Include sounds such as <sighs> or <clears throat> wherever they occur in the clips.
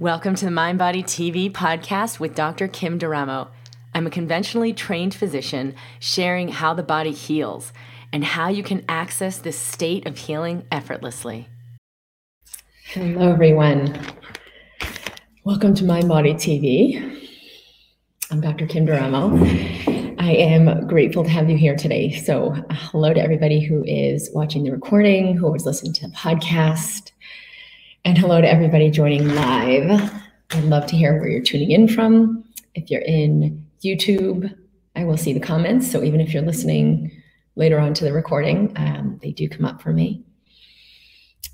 Welcome to the Mind Body TV podcast with Dr. Kim D'Eramo. I'm a conventionally trained physician sharing how the body heals and how you can access this state of healing effortlessly. Hello, everyone. Welcome to Mind Body TV. I'm Dr. Kim D'Eramo. I am grateful to have you here today. So, uh, hello to everybody who is watching the recording, who is listening to the podcast, and hello to everybody joining live. I'd love to hear where you're tuning in from. If you're in YouTube, I will see the comments. So, even if you're listening later on to the recording, um, they do come up for me.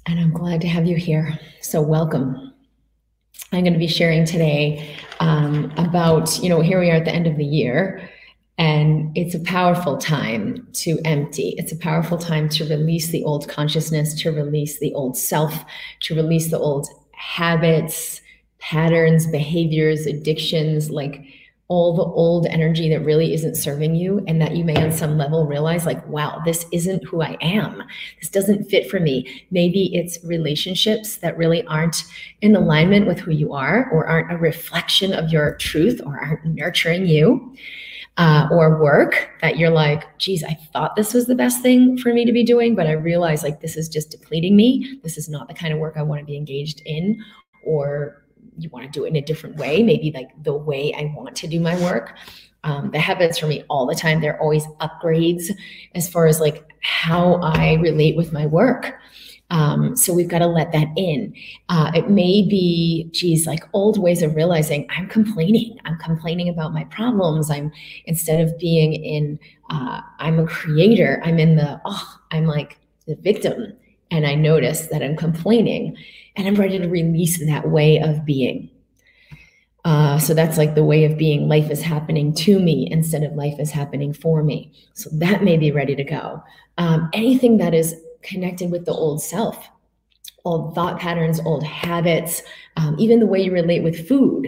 And I'm glad to have you here. So, welcome. I'm going to be sharing today um, about, you know, here we are at the end of the year and it's a powerful time to empty. It's a powerful time to release the old consciousness, to release the old self, to release the old habits, patterns, behaviors, addictions, like all the old energy that really isn't serving you and that you may on some level realize like wow this isn't who i am. This doesn't fit for me. Maybe it's relationships that really aren't in alignment with who you are or aren't a reflection of your truth or aren't nurturing you uh, or work that you're like, geez, I thought this was the best thing for me to be doing, but I realize like this is just depleting me. This is not the kind of work I want to be engaged in, or you want to do it in a different way, maybe like the way I want to do my work. Um, that happens for me all the time. There are always upgrades as far as like how I relate with my work. Um, so we've got to let that in. Uh, it may be, geez, like old ways of realizing I'm complaining. I'm complaining about my problems. I'm instead of being in, uh, I'm a creator. I'm in the, oh, I'm like the victim. And I notice that I'm complaining and I'm ready to release that way of being. Uh, so that's like the way of being. Life is happening to me instead of life is happening for me. So that may be ready to go. Um, anything that is connected with the old self, old thought patterns, old habits, um, even the way you relate with food,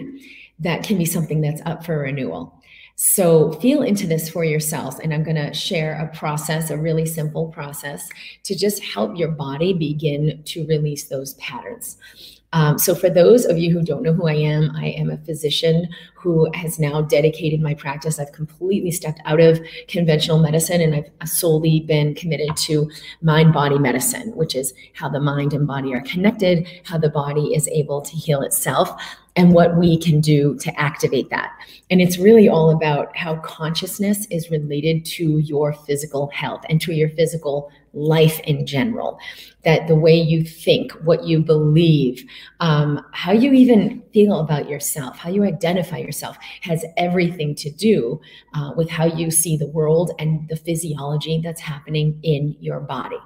that can be something that's up for renewal. So feel into this for yourselves. And I'm going to share a process, a really simple process to just help your body begin to release those patterns. Um, so, for those of you who don't know who I am, I am a physician who has now dedicated my practice. I've completely stepped out of conventional medicine and I've solely been committed to mind body medicine, which is how the mind and body are connected, how the body is able to heal itself and what we can do to activate that. And it's really all about how consciousness is related to your physical health and to your physical life in general. That the way you think, what you believe, um, how you even feel about yourself, how you identify yourself has everything to do uh, with how you see the world and the physiology that's happening in your body.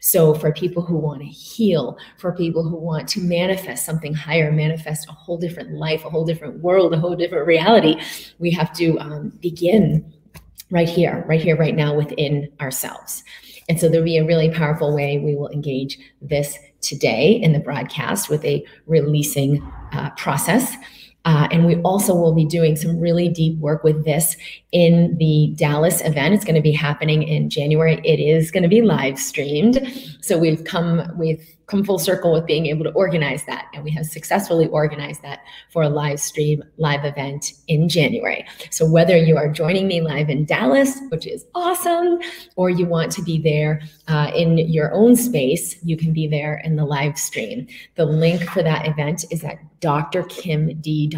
So, for people who want to heal, for people who want to manifest something higher, manifest a whole different life, a whole different world, a whole different reality, we have to um, begin right here, right here, right now within ourselves. And so, there'll be a really powerful way we will engage this today in the broadcast with a releasing uh, process. Uh, and we also will be doing some really deep work with this in the Dallas event. It's going to be happening in January. It is going to be live streamed. So we've come, we've come full circle with being able to organize that. And we have successfully organized that for a live stream, live event in January. So whether you are joining me live in Dallas, which is awesome, or you want to be there uh, in your own space, you can be there in the live stream. The link for that event is at drkimd.com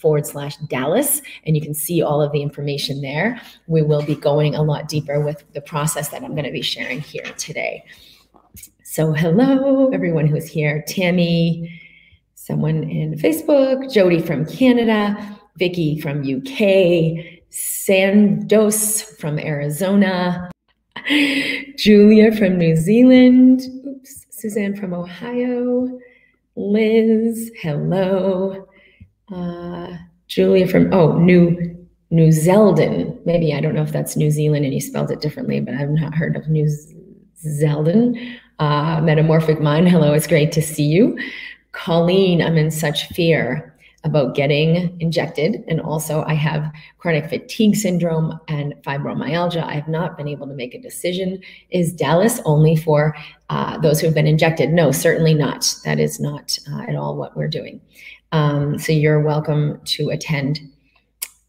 forward slash Dallas, and you can see all of the information there. We will be going a lot deeper with the process that I'm going to be sharing here today. So, hello, everyone who's here. Tammy, someone in Facebook, Jody from Canada, Vicky from UK, Sandos from Arizona, <laughs> Julia from New Zealand, oops, Suzanne from Ohio, Liz, hello, uh, Julia from, oh, New New Zealand. Maybe I don't know if that's New Zealand and he spelled it differently, but I've not heard of New Zealand uh, Metamorphic Mind. Hello, it's great to see you. Colleen, I'm in such fear. About getting injected. And also, I have chronic fatigue syndrome and fibromyalgia. I have not been able to make a decision. Is Dallas only for uh, those who have been injected? No, certainly not. That is not uh, at all what we're doing. Um, so you're welcome to attend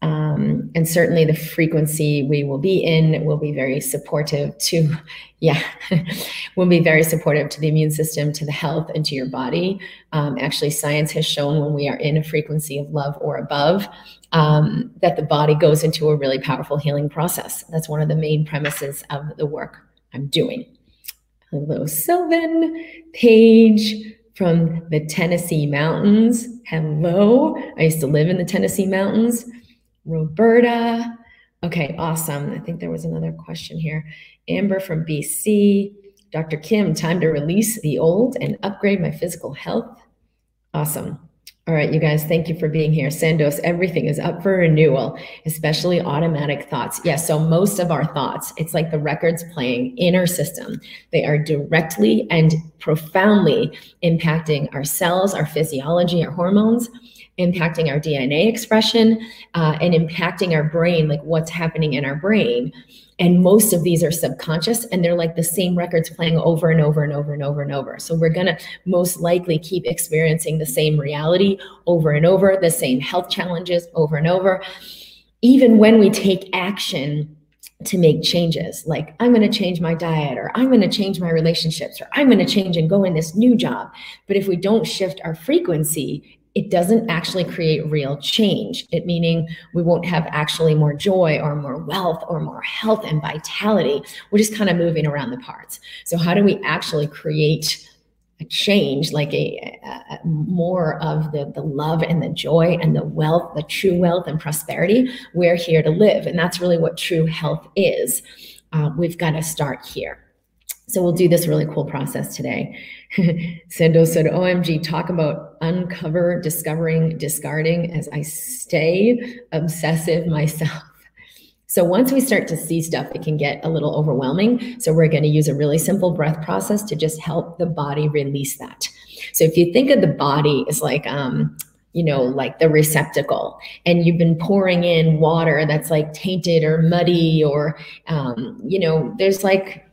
um, and certainly the frequency we will be in will be very supportive to, <laughs> yeah, <laughs> will be very supportive to the immune system, to the health, and to your body. Um, actually, science has shown when we are in a frequency of love or above, um, that the body goes into a really powerful healing process. That's one of the main premises of the work I'm doing. Hello, Sylvan, Paige from the Tennessee mountains. Hello. I used to live in the Tennessee mountains. Roberta. Okay, awesome. I think there was another question here. Amber from BC. Dr. Kim, time to release the old and upgrade my physical health. Awesome. All right, you guys, thank you for being here. Sandos, everything is up for renewal, especially automatic thoughts. Yes, so most of our thoughts, it's like the records playing in our system. They are directly and profoundly impacting our cells, our physiology, our hormones impacting our DNA expression uh, and impacting our brain, like what's happening in our brain. And most of these are subconscious and they're like the same records playing over and over and over and over and over. So we're going to most likely keep experiencing the same reality over and over, the same health challenges over and over. Even when we take action to make changes, like I'm going to change my diet, or I'm going to change my relationships, or I'm going to change and go in this new job. But if we don't shift our frequency, it doesn't actually create real change. It meaning we won't have actually more joy or more wealth or more health and vitality. We're just kind of moving around the parts. So how do we actually create a change, like a, a, a more of the the love and the joy and the wealth, the true wealth and prosperity? We're here to live, and that's really what true health is. Uh, we've got to start here. So we'll do this really cool process today. <laughs> Sando said, OMG, talk about uncover, discovering, discarding as I stay obsessive myself. <laughs> So once we start to see stuff, it can get a little overwhelming. So we're going to use a really simple breath process to just help the body release that. So if you think of the body as like um, you know, like the receptacle, and you've been pouring in water that's like tainted or muddy, or, um, you know, there's like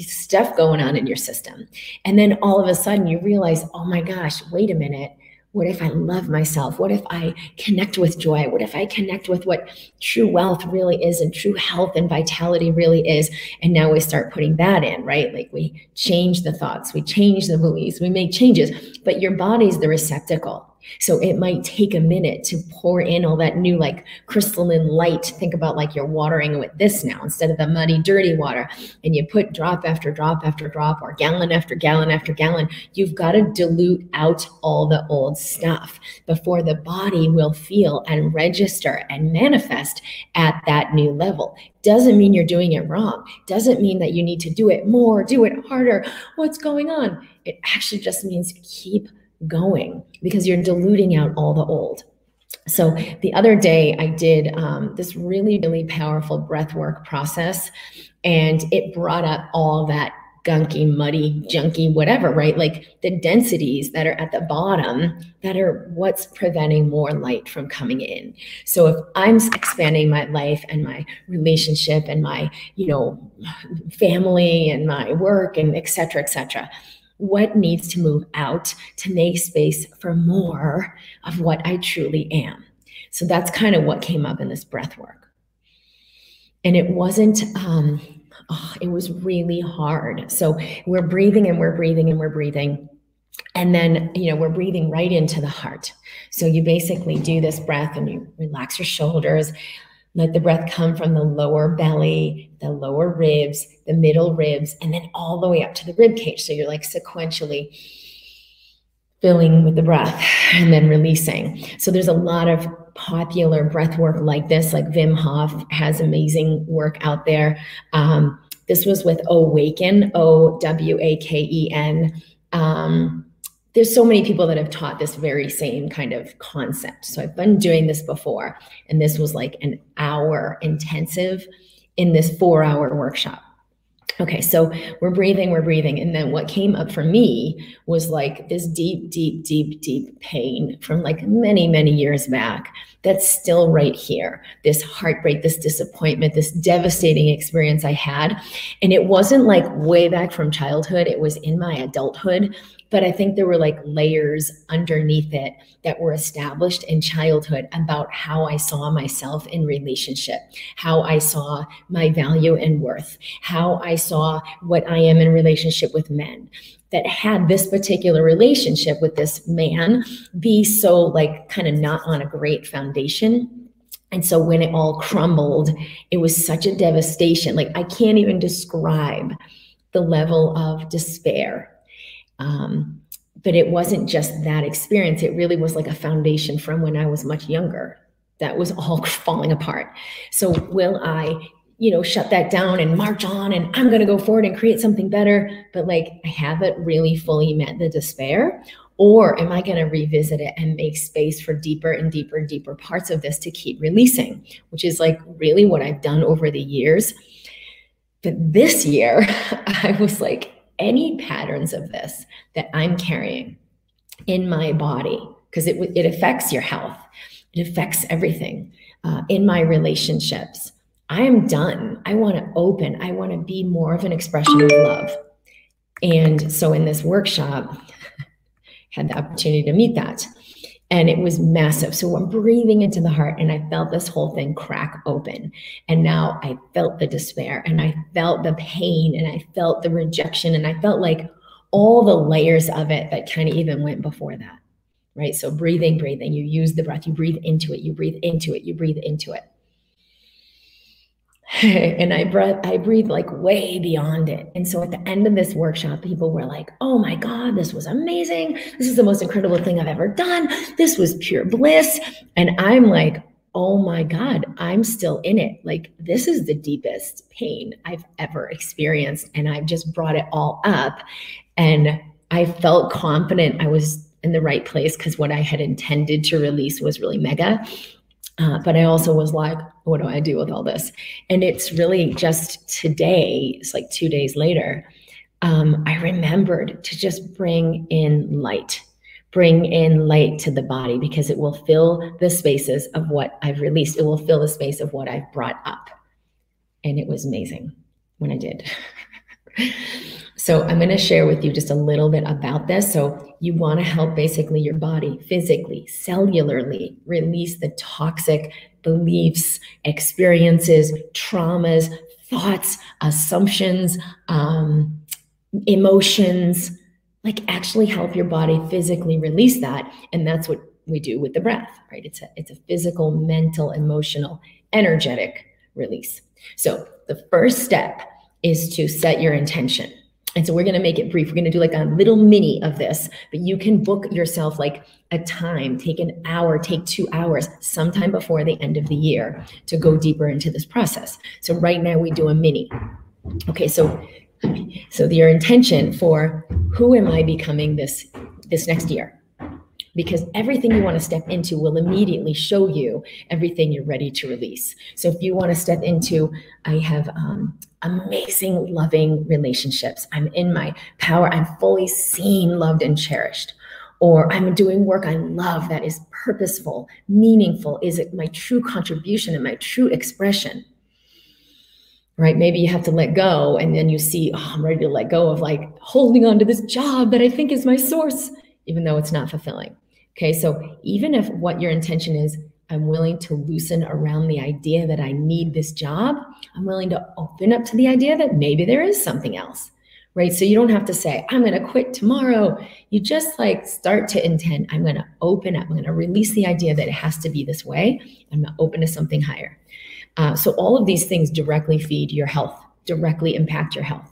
stuff going on in your system. And then all of a sudden you realize, oh my gosh, wait a minute. What if I love myself? What if I connect with joy? What if I connect with what true wealth really is and true health and vitality really is? And now we start putting that in, right? Like we change the thoughts, we change the beliefs, we make changes, but your body's the receptacle so it might take a minute to pour in all that new, like crystalline light. Think about like you're watering with this now instead of the muddy, dirty water. And you put drop after drop after drop or gallon after gallon after gallon. You've got to dilute out all the old stuff before the body will feel and register and manifest at that new level doesn't mean you're doing it wrong doesn't mean that you need to do it more do it harder what's going on it actually just means keep going because you're diluting out all the old. So the other day, I did um, this really, really powerful breath work process, and it brought up all that gunky, muddy, junky, whatever, right? Like the densities that are at the bottom that are what's preventing more light from coming in. So if I'm expanding my life and my relationship and my, you know, family and my work and et cetera, et cetera, what needs to move out to make space for more of what I truly am. So that's kind of what came up in this breath work. And it wasn't, um, oh, it was really hard. So we're breathing and we're breathing and we're breathing. And then, you know, we're breathing right into the heart. So you basically do this breath and you relax your shoulders, let the breath come from the lower belly, the lower ribs, the middle ribs, and then all the way up to the rib cage. So you're like sequentially filling with the breath and then releasing. So there's a lot of popular breath work like this, like Wim Hof has amazing work out there. Um, this was with Awaken, O W A K E N. Um, there's so many people that have taught this very same kind of concept. So I've been doing this before, and this was like an hour intensive in this four hour workshop. Okay, so we're breathing, we're breathing. And then what came up for me was like this deep, deep, deep, deep pain from like many, many years back that's still right here. This heartbreak, this disappointment, this devastating experience I had. And it wasn't like way back from childhood, it was in my adulthood but I think there were like layers underneath it that were established in childhood about how I saw myself in relationship, how I saw my value and worth, how I saw what I am in relationship with men that had this particular relationship with this man be so like kind of not on a great foundation. And so when it all crumbled, it was such a devastation. Like I can't even describe the level of despair um, but it wasn't just that experience. It really was like a foundation from when I was much younger that was all <laughs> falling apart. So will I, you know, shut that down and march on and I'm going to go forward and create something better? But like, I haven't really fully met the despair. Or am I going to revisit it and make space for deeper and deeper and deeper parts of this to keep releasing, which is like really what I've done over the years. But this year, <laughs> I was like, any patterns of this that I'm carrying in my body, because it, it affects your health, it affects everything uh, in my relationships. I am done. I want to open. I want to be more of an expression of love. And so in this workshop, <laughs> had the opportunity to meet that and it was massive. So I'm breathing into the heart, and I felt this whole thing crack open. And now I felt the despair, and I felt the pain, and I felt the rejection, and I felt like all the layers of it that kind of even went before that. Right. So breathing, breathing, you use the breath, you breathe into it, you breathe into it, you breathe into it. <laughs> and I breathe, I breathe like way beyond it. And so at the end of this workshop, people were like, oh my God, this was amazing. This is the most incredible thing I've ever done. This was pure bliss. And I'm like, oh my God, I'm still in it. Like, this is the deepest pain I've ever experienced. And I've just brought it all up. And I felt confident I was in the right place because what I had intended to release was really mega. Uh, but I also was like, what do I do with all this? And it's really just today, it's like two days later, um, I remembered to just bring in light, bring in light to the body because it will fill the spaces of what I've released. It will fill the space of what I've brought up. And it was amazing when I did. <laughs> So I'm going to share with you just a little bit about this. So you want to help basically your body physically, cellularly release the toxic beliefs, experiences, traumas, thoughts, assumptions, um, emotions, like actually help your body physically release that. And that's what we do with the breath, right? It's a, it's a physical, mental, emotional, energetic release. So the first step is to set your intention. And so we're going to make it brief. We're going to do like a little mini of this, but you can book yourself like a time, take an hour, take two hours, sometime before the end of the year to go deeper into this process. So right now we do a mini. Okay, so so your intention for who am I becoming this this next year? because everything you want to step into will immediately show you everything you're ready to release. So if you want to step into, I have um, amazing, loving relationships. I'm in my power. I'm fully seen, loved, and cherished. Or I'm doing work I love that is purposeful, meaningful, is it my true contribution and my true expression right? Maybe you have to let go and then you see, oh, I'm ready to let go of like holding on to this job that I think is my source, even though it's not fulfilling. Okay, so even if what your intention is, I'm willing to loosen around the idea that I need this job, I'm willing to open up to the idea that maybe there is something else, right? So you don't have to say, I'm going to quit tomorrow. You just like start to intend, I'm going to open up, I'm going to release the idea that it has to be this way. I'm going to open to something higher. Uh, so all of these things directly feed your health, directly impact your health.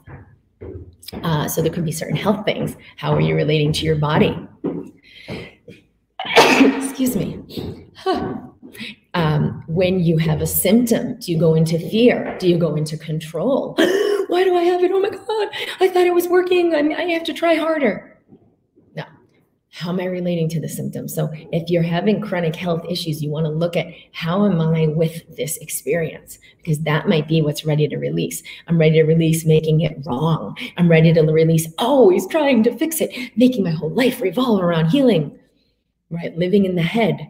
Uh, so there could be certain health things. How are you relating to your body? Excuse me. Um, when you have a symptom, do you go into fear? Do you go into control? <laughs> Why do I have it? Oh my God, I thought it was working. I, I have to try harder. No. how am I relating to the symptom? So if you're having chronic health issues, you want to look at how am I with this experience? Because that might be what's ready to release. I'm ready to release making it wrong. I'm ready to release always trying to fix it, making my whole life revolve around healing, right? Living in the head.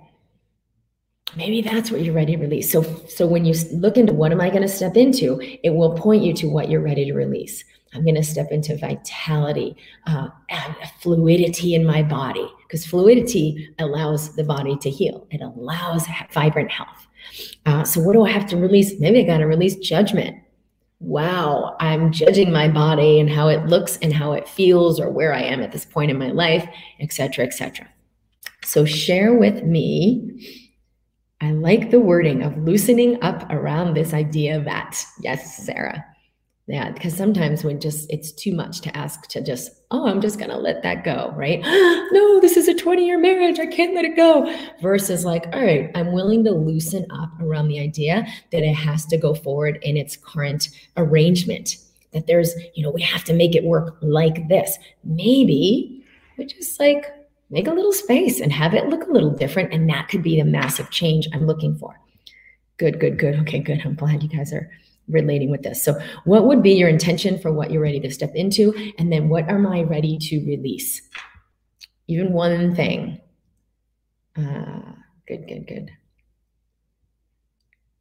Maybe that's what you're ready to release. So, so when you look into what am I going to step into, it will point you to what you're ready to release. I'm going to step into vitality uh, fluidity in my body because fluidity allows the body to heal. It allows vibrant health. Uh, so, what do I have to release? Maybe I got to release judgment. Wow, I'm judging my body and how it looks and how it feels or where I am at this point in my life, etc., etc. So, share with me. I like the wording of loosening up around this idea that, yes, Sarah, yeah, because sometimes when just it's too much to ask to just, oh, I'm just gonna let that go, right? <gasps> no, this is a 20 year marriage. I can't let it go. Versus like, all right, I'm willing to loosen up around the idea that it has to go forward in its current arrangement. That there's, you know, we have to make it work like this. Maybe we just like make a little space and have it look a little different. And that could be the massive change I'm looking for. Good, good, good. Okay, good. I'm glad you guys are relating with this. So, what would be your intention for what you're ready to step into? And then, what am I ready to release? Even one thing. Uh, good, good, good.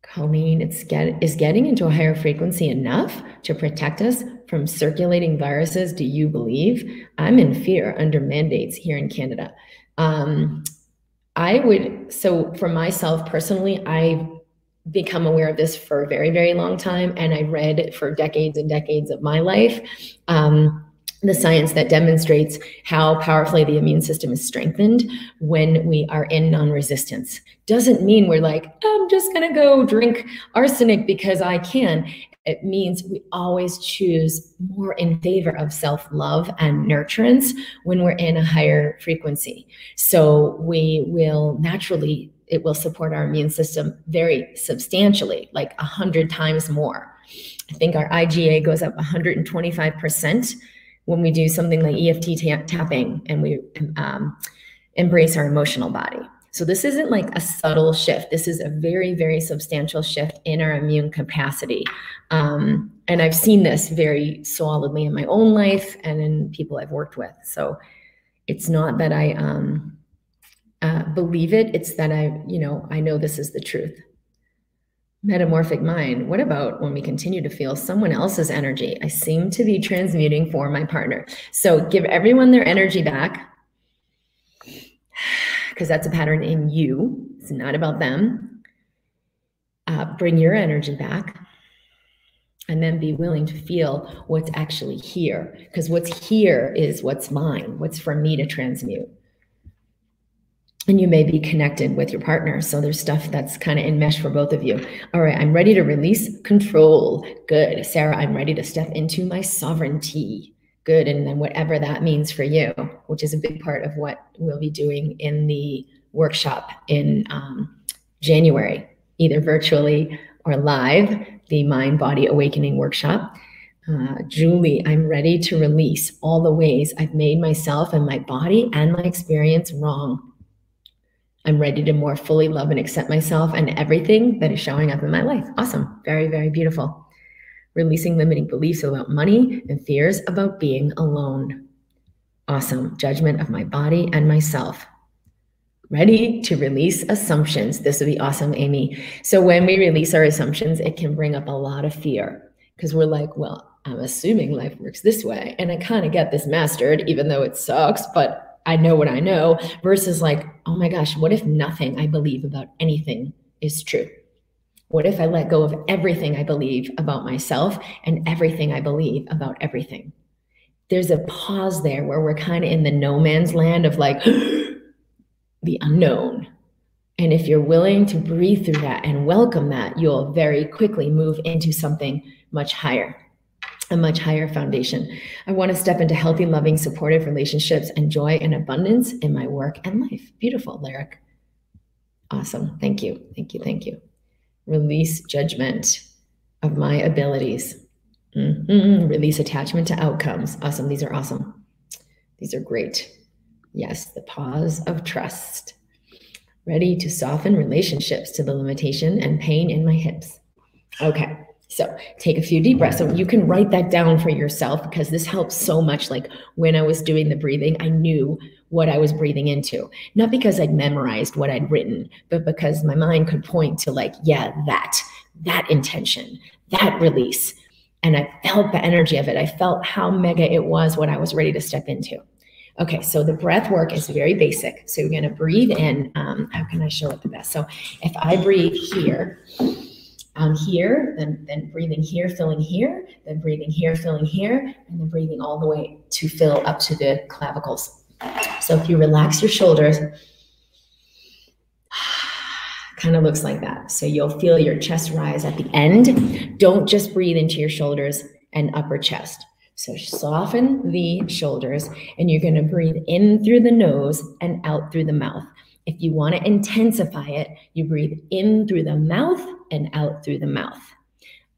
Colleen, it's get, is getting into a higher frequency enough to protect us from circulating viruses? Do you believe? I'm in fear under mandates here in Canada. Um, I would, so for myself personally, I become aware of this for a very, very long time. And I read for decades and decades of my life um, the science that demonstrates how powerfully the immune system is strengthened when we are in non resistance. Doesn't mean we're like, I'm just going to go drink arsenic because I can. It means we always choose more in favor of self love and nurturance when we're in a higher frequency. So we will naturally it will support our immune system very substantially, like 100 times more. I think our IgA goes up 125% when we do something like EFT tapping and we um, embrace our emotional body. So, this isn't like a subtle shift. This is a very, very substantial shift in our immune capacity. Um, and I've seen this very solidly in my own life and in people I've worked with. So, it's not that I, um, uh, believe it. It's that I, you know, I know this is the truth. Metamorphic mind. What about when we continue to feel someone else's energy? I seem to be transmuting for my partner. So give everyone their energy back because that's a pattern in you. It's not about them. Uh, bring your energy back and then be willing to feel what's actually here because what's here is what's mine, what's for me to transmute and you may be connected with your partner. So there's stuff that's kind of in mesh for both of you. All right, I'm ready to release control. Good. Sarah, I'm ready to step into my sovereignty. Good. And then whatever that means for you, which is a big part of what we'll be doing in the workshop in um, January, either virtually or live, the Mind Body Awakening workshop. Uh, Julie, I'm ready to release all the ways I've made myself and my body and my experience wrong. I'm ready to more fully love and accept myself and everything that is showing up in my life. Awesome. Very, very beautiful. Releasing limiting beliefs about money and fears about being alone. Awesome. Judgment of my body and myself. Ready to release assumptions. This would be awesome, Amy. So, when we release our assumptions, it can bring up a lot of fear because we're like, well, I'm assuming life works this way. And I kind of get this mastered, even though it sucks, but I know what I know versus like, oh my gosh, what if nothing I believe about anything is true? What if I let go of everything I believe about myself and everything I believe about everything? There's a pause there where we're kind of in the no man's land of like <gasps> the unknown. And if you're willing to breathe through that and welcome that, you'll very quickly move into something much higher a much higher foundation. I want to step into healthy, loving, supportive relationships and joy and abundance in my work and life. Beautiful lyric. Awesome. Thank you. Thank you. Thank you. Release judgment of my abilities. Mm-hmm. Release attachment to outcomes. Awesome. These are awesome. These are great. Yes, the pause of trust. Ready to soften relationships to the limitation and pain in my hips. Okay. So take a few deep breaths. So you can write that down for yourself because this helps so much. Like when I was doing the breathing, I knew what I was breathing into. Not because I'd memorized what I'd written, but because my mind could point to, like, yeah, that, that intention, that release. And I felt the energy of it. I felt how mega it was what I was ready to step into. Okay, so the breath work is very basic. So you're going to breathe in. Um, how can I show it the best? So if I breathe here, um, here, then, then breathing here, filling here, then breathing here, filling here, and then breathing all the way to fill up to the clavicles. So if you relax your shoulders, kind of looks like that. So you'll feel your chest rise at the end. Don't just breathe into your shoulders and upper chest. So soften the shoulders and you're going to breathe in through the nose and out through the mouth. If you want to intensify it, you breathe in through the mouth and out through the mouth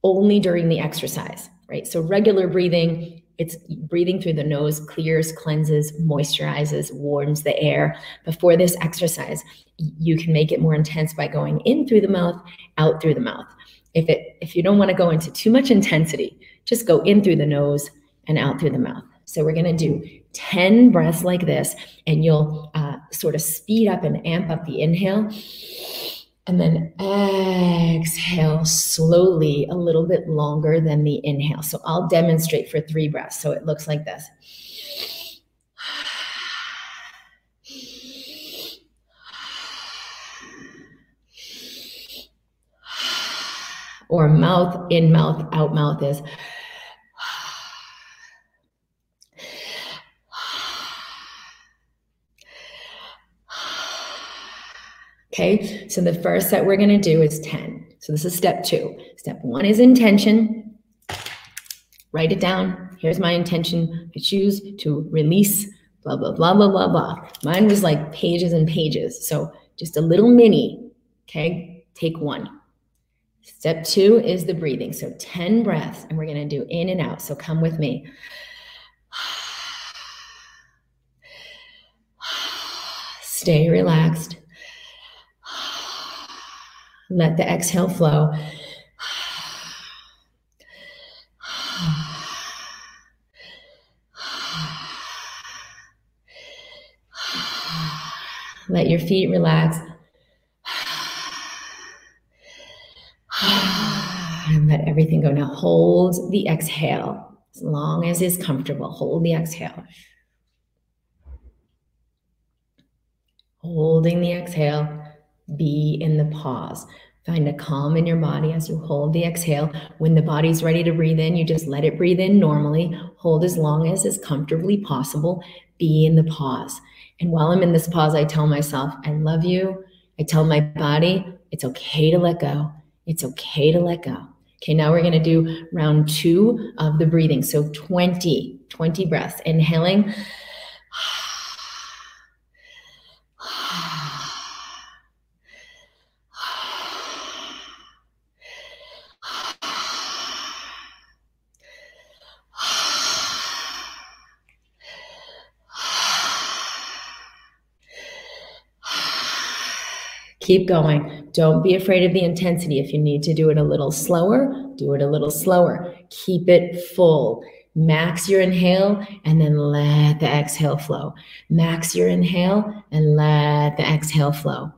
only during the exercise, right? So regular breathing, it's breathing through the nose, clears, cleanses, moisturizes, warms the air. Before this exercise, you can make it more intense by going in through the mouth, out through the mouth. If it if you don't want to go into too much intensity, just go in through the nose and out through the mouth. So we're going to do 10 breaths like this, and you'll uh, sort of speed up and amp up the inhale. And then exhale slowly, a little bit longer than the inhale. So I'll demonstrate for three breaths. So it looks like this. Or mouth in mouth, out mouth is. Okay, so the first set we're gonna do is 10. So this is step two. Step one is intention. Write it down. Here's my intention. I choose to release blah, blah, blah, blah, blah, blah. Mine was like pages and pages. So just a little mini, okay? Take one. Step two is the breathing. So 10 breaths, and we're gonna do in and out. So come with me. <sighs> Stay relaxed. Let the exhale flow. Let your feet relax. And let everything go. Now hold the exhale as long as is comfortable. Hold the exhale. Holding the exhale be in the pause. Find a calm in your body as you hold the exhale. When the body's ready to breathe in, you just let it breathe in normally. Hold as long as is comfortably possible. Be in the pause. And while I'm in this pause, I tell myself, I love you. I tell my body, it's okay to let go. It's okay to let go. Okay, now we're going to do round two of the breathing. So 20, 20 breaths. Inhaling. <sighs> Keep going. Don't be afraid of the intensity. If you need to do it a little slower, do it a little slower. Keep it full. Max your inhale and then let the exhale flow. Max your inhale and let the exhale flow.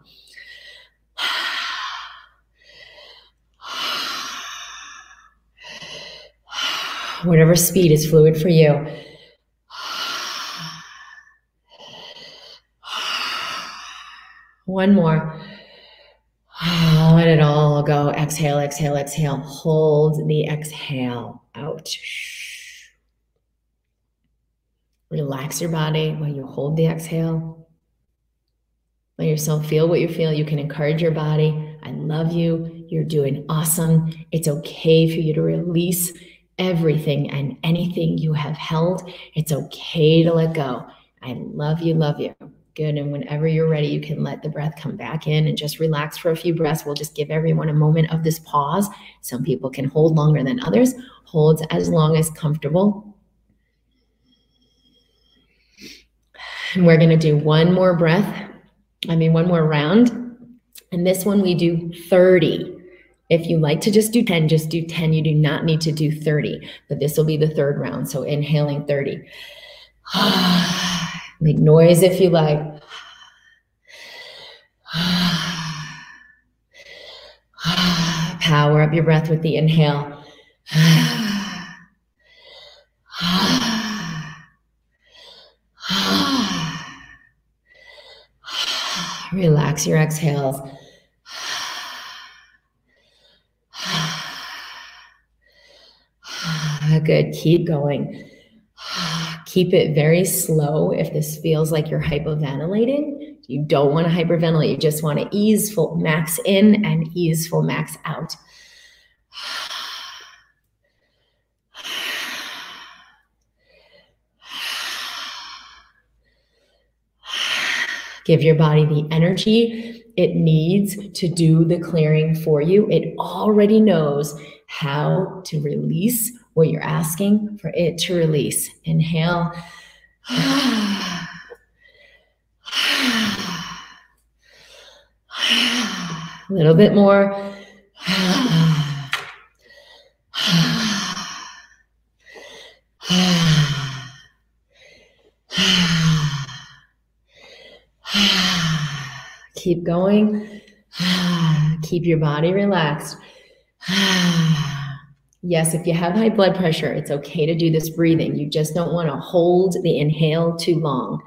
Whatever speed is fluid for you. One more. <sighs> Let it all go. Exhale, exhale, exhale. Hold the exhale out. Relax your body while you hold the exhale. Let yourself feel what you feel. You can encourage your body. I love you. You're doing awesome. It's okay for you to release everything and anything you have held. It's okay to let go. I love you, love you. Good. And whenever you're ready, you can let the breath come back in and just relax for a few breaths. We'll just give everyone a moment of this pause. Some people can hold longer than others, holds as long as comfortable. And we're going to do one more breath. I mean, one more round. And this one we do 30. If you like to just do 10, just do 10. You do not need to do 30, but this will be the third round. So inhaling 30. <sighs> <sighs> Make noise if you like. Power up your breath with the inhale. Relax your exhales. Good. Keep going. Keep it very slow if this feels like you're hypoventilating. You don't want to hyperventilate. You just want to ease full max in and ease full max out. Give your body the energy it needs to do the clearing for you. It already knows how to release what you're asking for it to release. Inhale. <sighs> A little bit more. <sighs> Keep going. <sighs> Keep your body relaxed. <sighs> Yes, if you have high blood pressure, it's okay to do this breathing. You just don't want to hold the inhale too long,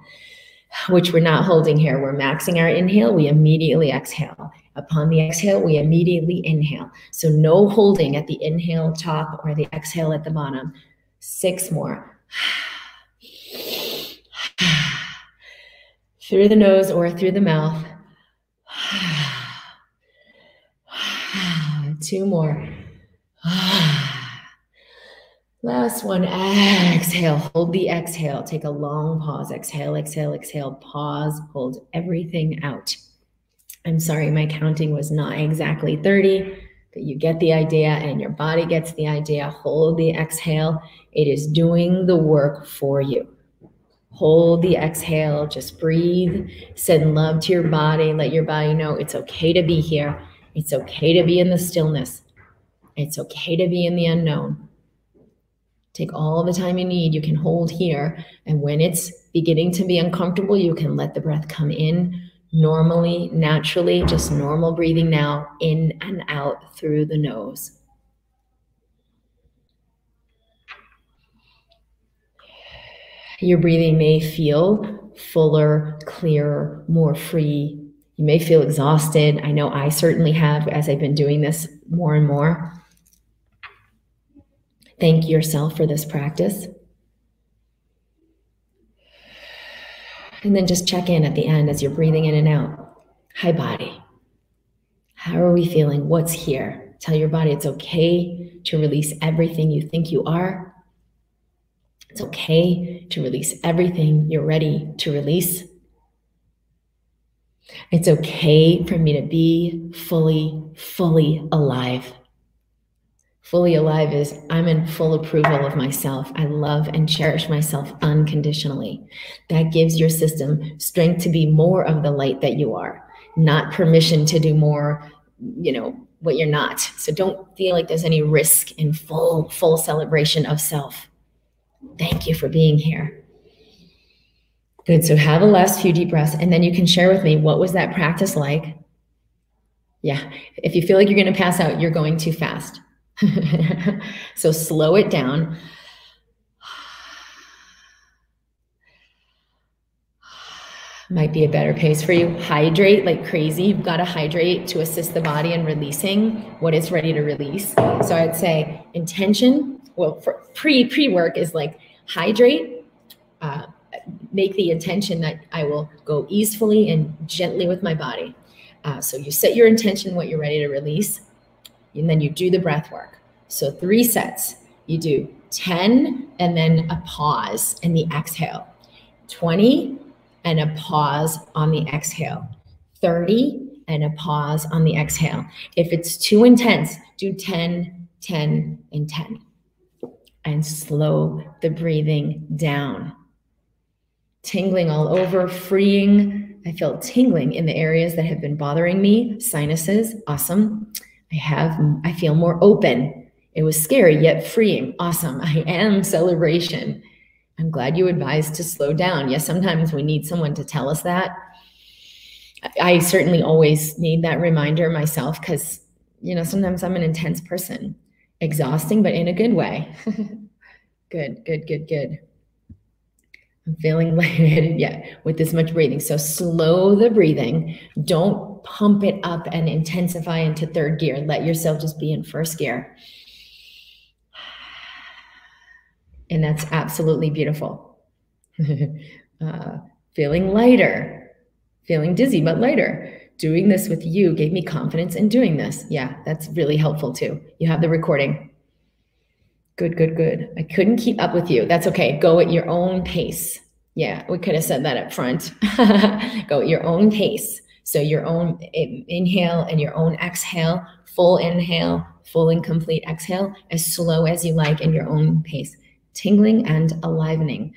which we're not holding here. We're maxing our inhale, we immediately exhale. Upon the exhale, we immediately inhale. So no holding at the inhale top or the exhale at the bottom. Six more. <sighs> <sighs> through the nose or through the mouth. Two more. <sighs> Last one, exhale, hold the exhale. Take a long pause. Exhale, exhale, exhale, pause, hold everything out. I'm sorry, my counting was not exactly 30, but you get the idea and your body gets the idea. Hold the exhale. It is doing the work for you. Hold the exhale, just breathe, send love to your body. Let your body know it's okay to be here. It's okay to be in the stillness. It's okay to be in the unknown. Take all the time you need. You can hold here. And when it's beginning to be uncomfortable, you can let the breath come in normally, naturally, just normal breathing now, in and out through the nose. Your breathing may feel fuller, clearer, more free. You may feel exhausted. I know I certainly have as I've been doing this more and more. Thank yourself for this practice. And then just check in at the end as you're breathing in and out. Hi, body. How are we feeling? What's here? Tell your body it's okay to release everything you think you are. It's okay to release everything you're ready to release. It's okay for me to be fully, fully alive. Fully alive is I'm in full approval of myself. I love and cherish myself unconditionally. That gives your system strength to be more of the light that you are, not permission to do more, you know, what you're not. So don't feel like there's any risk in full, full celebration of self. Thank you for being here. Good. So have a last few deep breaths, and then you can share with me what was that practice like? Yeah. If you feel like you're going to pass out, you're going too fast. <laughs> so slow it down. <sighs> Might be a better pace for you. Hydrate like crazy. You've got to hydrate to assist the body in releasing what is ready to release. So I'd say intention. Well, pre pre work is like hydrate. Uh, make the intention that I will go easefully and gently with my body. Uh, so you set your intention, what you're ready to release and then you do the breath work. So three sets. You do 10 and then a pause in the exhale, 20 and a pause on the exhale, 30 and a pause on the exhale. If it's too intense, do 10, 10, and 10. And slow the breathing down. Tingling all over, freeing. I feel tingling in the areas that have been bothering me, sinuses, awesome. I have, I feel more open. It was scary yet freeing, awesome. <laughs> I am celebration. I'm glad you advised to slow down. Yes, sometimes we need someone to tell us that. I certainly always need that reminder myself because, you know, sometimes I'm an intense person, exhausting, but in a good way. <laughs> good, good, good, good. Feeling <laughs> lightheaded yet with this much breathing. So slow the breathing. Don't pump it up and intensify into third gear. Let yourself just be in first gear. <sighs> And that's absolutely beautiful. <laughs> uh, feeling lighter, feeling dizzy, but lighter. Doing this with you gave me confidence in doing this. Yeah, that's really helpful too. You have the recording. Good, good, good. I couldn't keep up with you. That's okay. Go at your own pace. Yeah, we could have said that up front. <laughs> Go at your own pace. So your own inhale and your own exhale, full inhale, full and complete exhale, as slow as you like in your own pace tingling and alivening.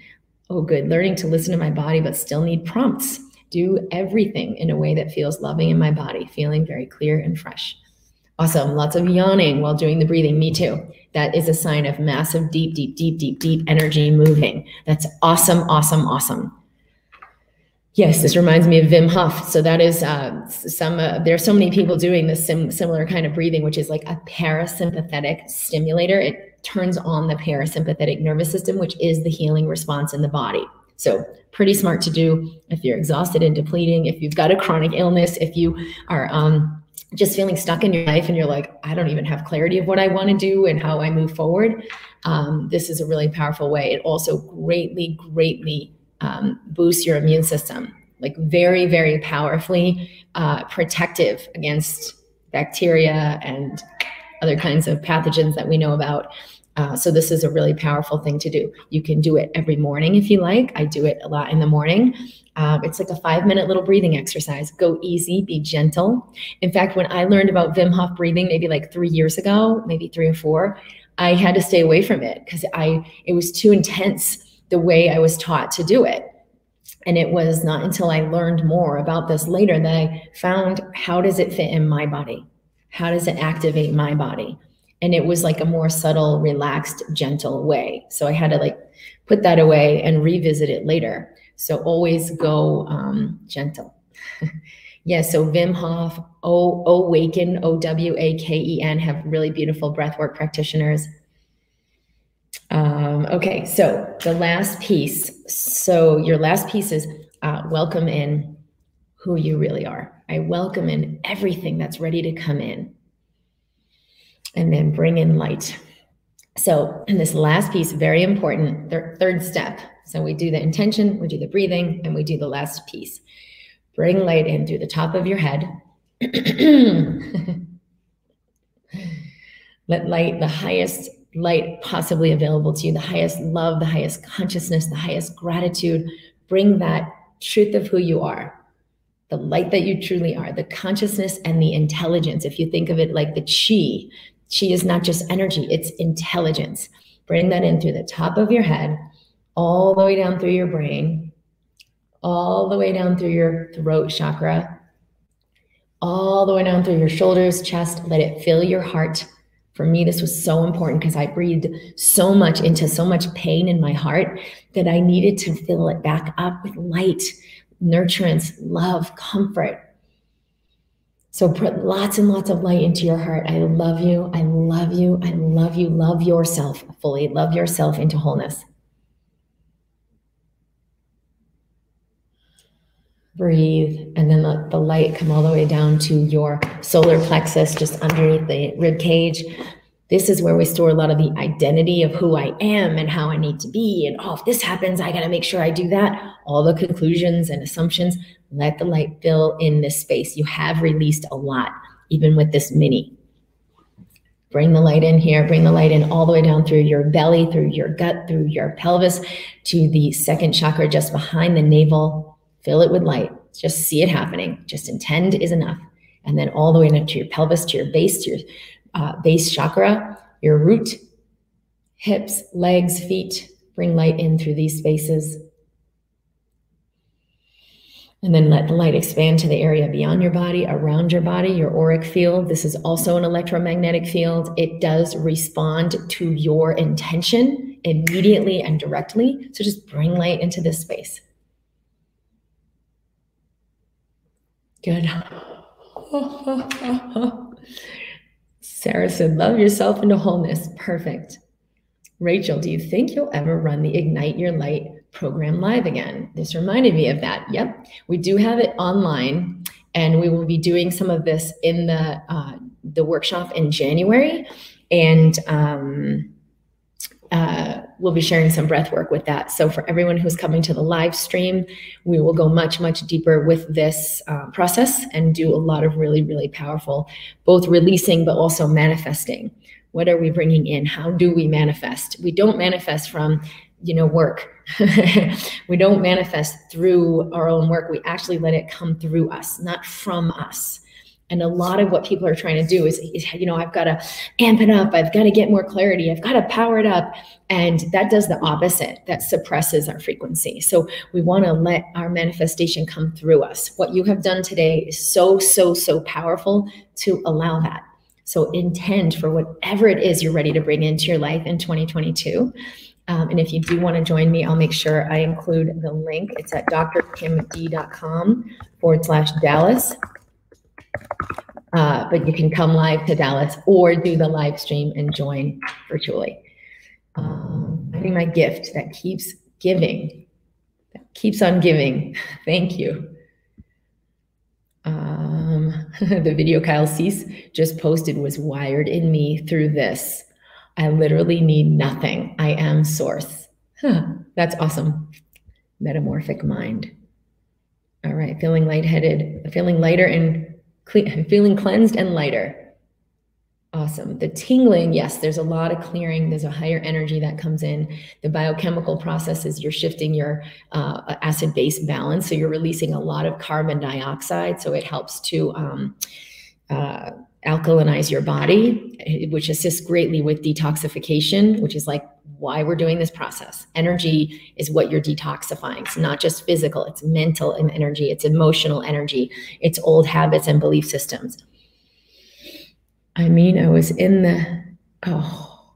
Oh, good. Learning to listen to my body, but still need prompts. Do everything in a way that feels loving in my body, feeling very clear and fresh. Awesome. Lots of yawning while doing the breathing. Me too. That is a sign of massive, deep, deep, deep, deep, deep energy moving. That's awesome, awesome, awesome. Yes, this reminds me of Wim Hof. So that is uh, some. Uh, there are so many people doing this sim- similar kind of breathing, which is like a parasympathetic stimulator. It turns on the parasympathetic nervous system, which is the healing response in the body. So, pretty smart to do if you're exhausted and depleting, if you've got a chronic illness, if you are um, just feeling stuck in your life and you're like, I don't even have clarity of what I want to do and how I move forward. Um, this is a really powerful way. It also greatly, greatly um, boosts your immune system, like very, very powerfully uh, protective against bacteria and other kinds of pathogens that we know about. Uh, so this is a really powerful thing to do. You can do it every morning if you like. I do it a lot in the morning. Um, it's like a five minute little breathing exercise. Go easy, be gentle. In fact, when I learned about Wim Hof breathing, maybe like three years ago, maybe three or four, I had to stay away from it because I it was too intense the way I was taught to do it. And it was not until I learned more about this later that I found how does it fit in my body? How does it activate my body? And it was like a more subtle relaxed gentle way. So i had to like put that away and revisit it later. So always go um, gentle. <laughs> Yeah so Wim Hof o awaken o-w-a-k-e-n have really beautiful breathwork practitioners. Um, okay so the last piece so your last piece is uh, welcome in who you really are. I welcome in everything that's ready to come in and then bring in light. So, in this last piece, very important, th- third step. So, we do the intention, we do the breathing, and we do the last piece. Bring light in through the top of your head. <clears throat> Let light, the highest light possibly available to you, the highest love, the highest consciousness, the highest gratitude, bring that truth of who you are, the light that you truly are, the consciousness and the intelligence. If you think of it like the chi, Chi is not just energy, it's intelligence. Bring that in through the top of your head, all the way down through your brain, all the way down through your throat chakra, all the way down through your shoulders, chest. Let it fill your heart. For me, this was so important because I breathed so much into so much pain in my heart that I needed to fill it back up with light, nurturance, love, comfort. So put lots and lots of light into your heart. I love you. I love you. I love you. Love yourself fully. Love yourself into wholeness. Breathe, and then let the light come all the way down to your solar plexus, just underneath the rib cage. This is where we store a lot of the identity of who I am and how I need to be. And oh, if this happens, I got to make sure I do that. All the conclusions and assumptions. Let the light fill in this space. You have released a lot, even with this mini. Bring the light in here, bring the light in all the way down through your belly, through your gut, through your pelvis to the second chakra just behind the navel. Fill it with light. Just see it happening. Just intend is enough. And then all the way into your pelvis, to your base, to your uh, base chakra, your root, hips, legs, feet. Bring light in through these spaces. And then let the light expand to the area beyond your body, around your body, your auric field. This is also an electromagnetic field. It does respond to your intention immediately and directly. So just bring light into this space. Good. <laughs> Sarah said, Love yourself into wholeness. Perfect. Rachel, do you think you'll ever run the Ignite Your Light program live again. This reminded me of that. Yep, we do have it online, and we will be doing some of this in the uh, the workshop in January, and um, uh, we'll be sharing some breath work with that. So for everyone who's coming to the live stream, we will go much much deeper with this uh, process and do a lot of really really powerful, both releasing but also manifesting. What are we bringing in? How do we manifest? We don't manifest from you know work <laughs> we don't manifest through our own work we actually let it come through us not from us and a lot of what people are trying to do is, you know i've got to amp it up. I've got to get more clarity. I've got to power it up. And that does the opposite. That suppresses our frequency. So we want to let our manifestation come through us. What you have done today is so so so powerful to allow that. So intend for whatever it is you're ready to bring into your life in 2022 um, and if you do want to join me, I'll make sure I include the link. It's at drkimd.com forward slash Dallas. Uh, but you can come live to Dallas or do the live stream and join virtually. Um, finding my gift that keeps giving, that keeps on giving. <laughs> Thank you. Um, <laughs> the video Kyle Cease just posted was wired in me through this. I literally need nothing. I am source. Huh, that's awesome. Metamorphic mind. All right, feeling lightheaded, feeling lighter and I'm <laughs> feeling cleansed and lighter. Awesome. The tingling, yes, there's a lot of clearing. There's a higher energy that comes in. The biochemical processes, you're shifting your uh, acid base balance. So you're releasing a lot of carbon dioxide. So it helps to um, uh, alkalinize your body, which assists greatly with detoxification, which is like why we're doing this process. Energy is what you're detoxifying. It's not just physical, it's mental and energy, it's emotional energy, it's old habits and belief systems. I mean, I was in the, oh,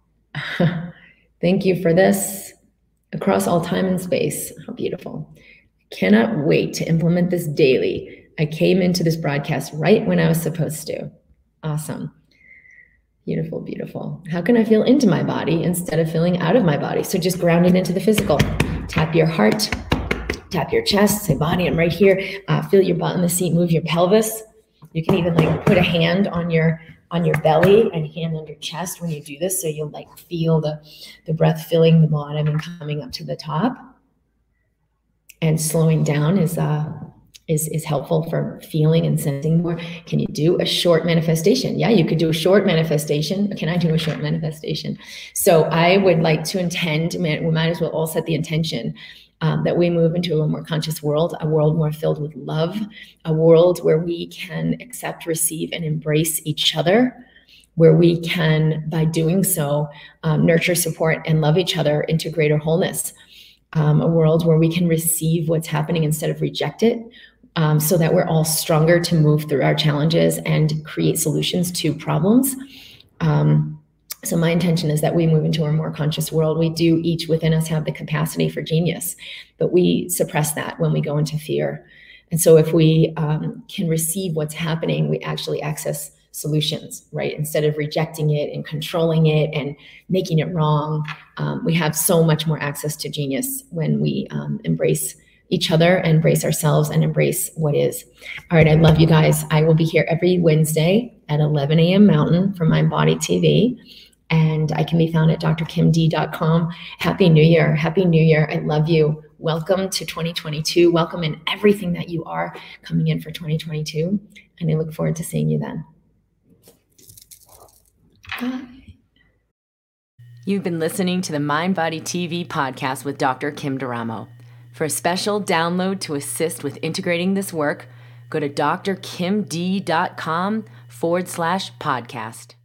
<laughs> thank you for this across all time and space. How beautiful. Cannot wait to implement this daily. I came into this broadcast right when I was supposed to. Awesome. Beautiful, beautiful. How can I feel into my body instead of feeling out of my body? So just ground it into the physical. Tap your heart, tap your chest, say, body, I'm right here. Uh, feel your butt in the seat, move your pelvis. You can even like put a hand on your on your belly and hand on your chest when you do this. So you'll like feel the, the breath filling the bottom and coming up to the top. And slowing down is uh is is helpful for feeling and sensing more. Can you do a short manifestation? Yeah, you could do a short manifestation. Can I do a short manifestation? So I would like to intend. We might as well all set the intention um, that we move into a more conscious world, a world more filled with love, a world where we can accept, receive, and embrace each other. Where we can, by doing so, um, nurture, support, and love each other into greater wholeness. Um, a world where we can receive what's happening instead of reject it, um, so that we're all stronger to move through our challenges and create solutions to problems. Um, so my intention is that we move into a more conscious world. We do each within us have the capacity for genius, but we suppress that when we go into fear. And so if we um, can receive what's happening, we actually access solutions, right? Instead of rejecting it and controlling it and making it wrong, um, we have so much more access to genius when we um, embrace each other, embrace ourselves, and embrace what is. All right, I love you guys. I will be here every Wednesday at 11 a.m. Mountain for Mind Body TV. And I can be found at drkimd.com. Happy New Year. Happy New Year. I love you. Welcome to 2022. Welcome in everything that you are coming in for 2022. And I look forward to seeing you then. Bye. You've been listening to the Mind Body TV podcast with Dr. Kim D'Eramo. For a special download to assist with integrating this work, go to drkimd.com forward slash podcast.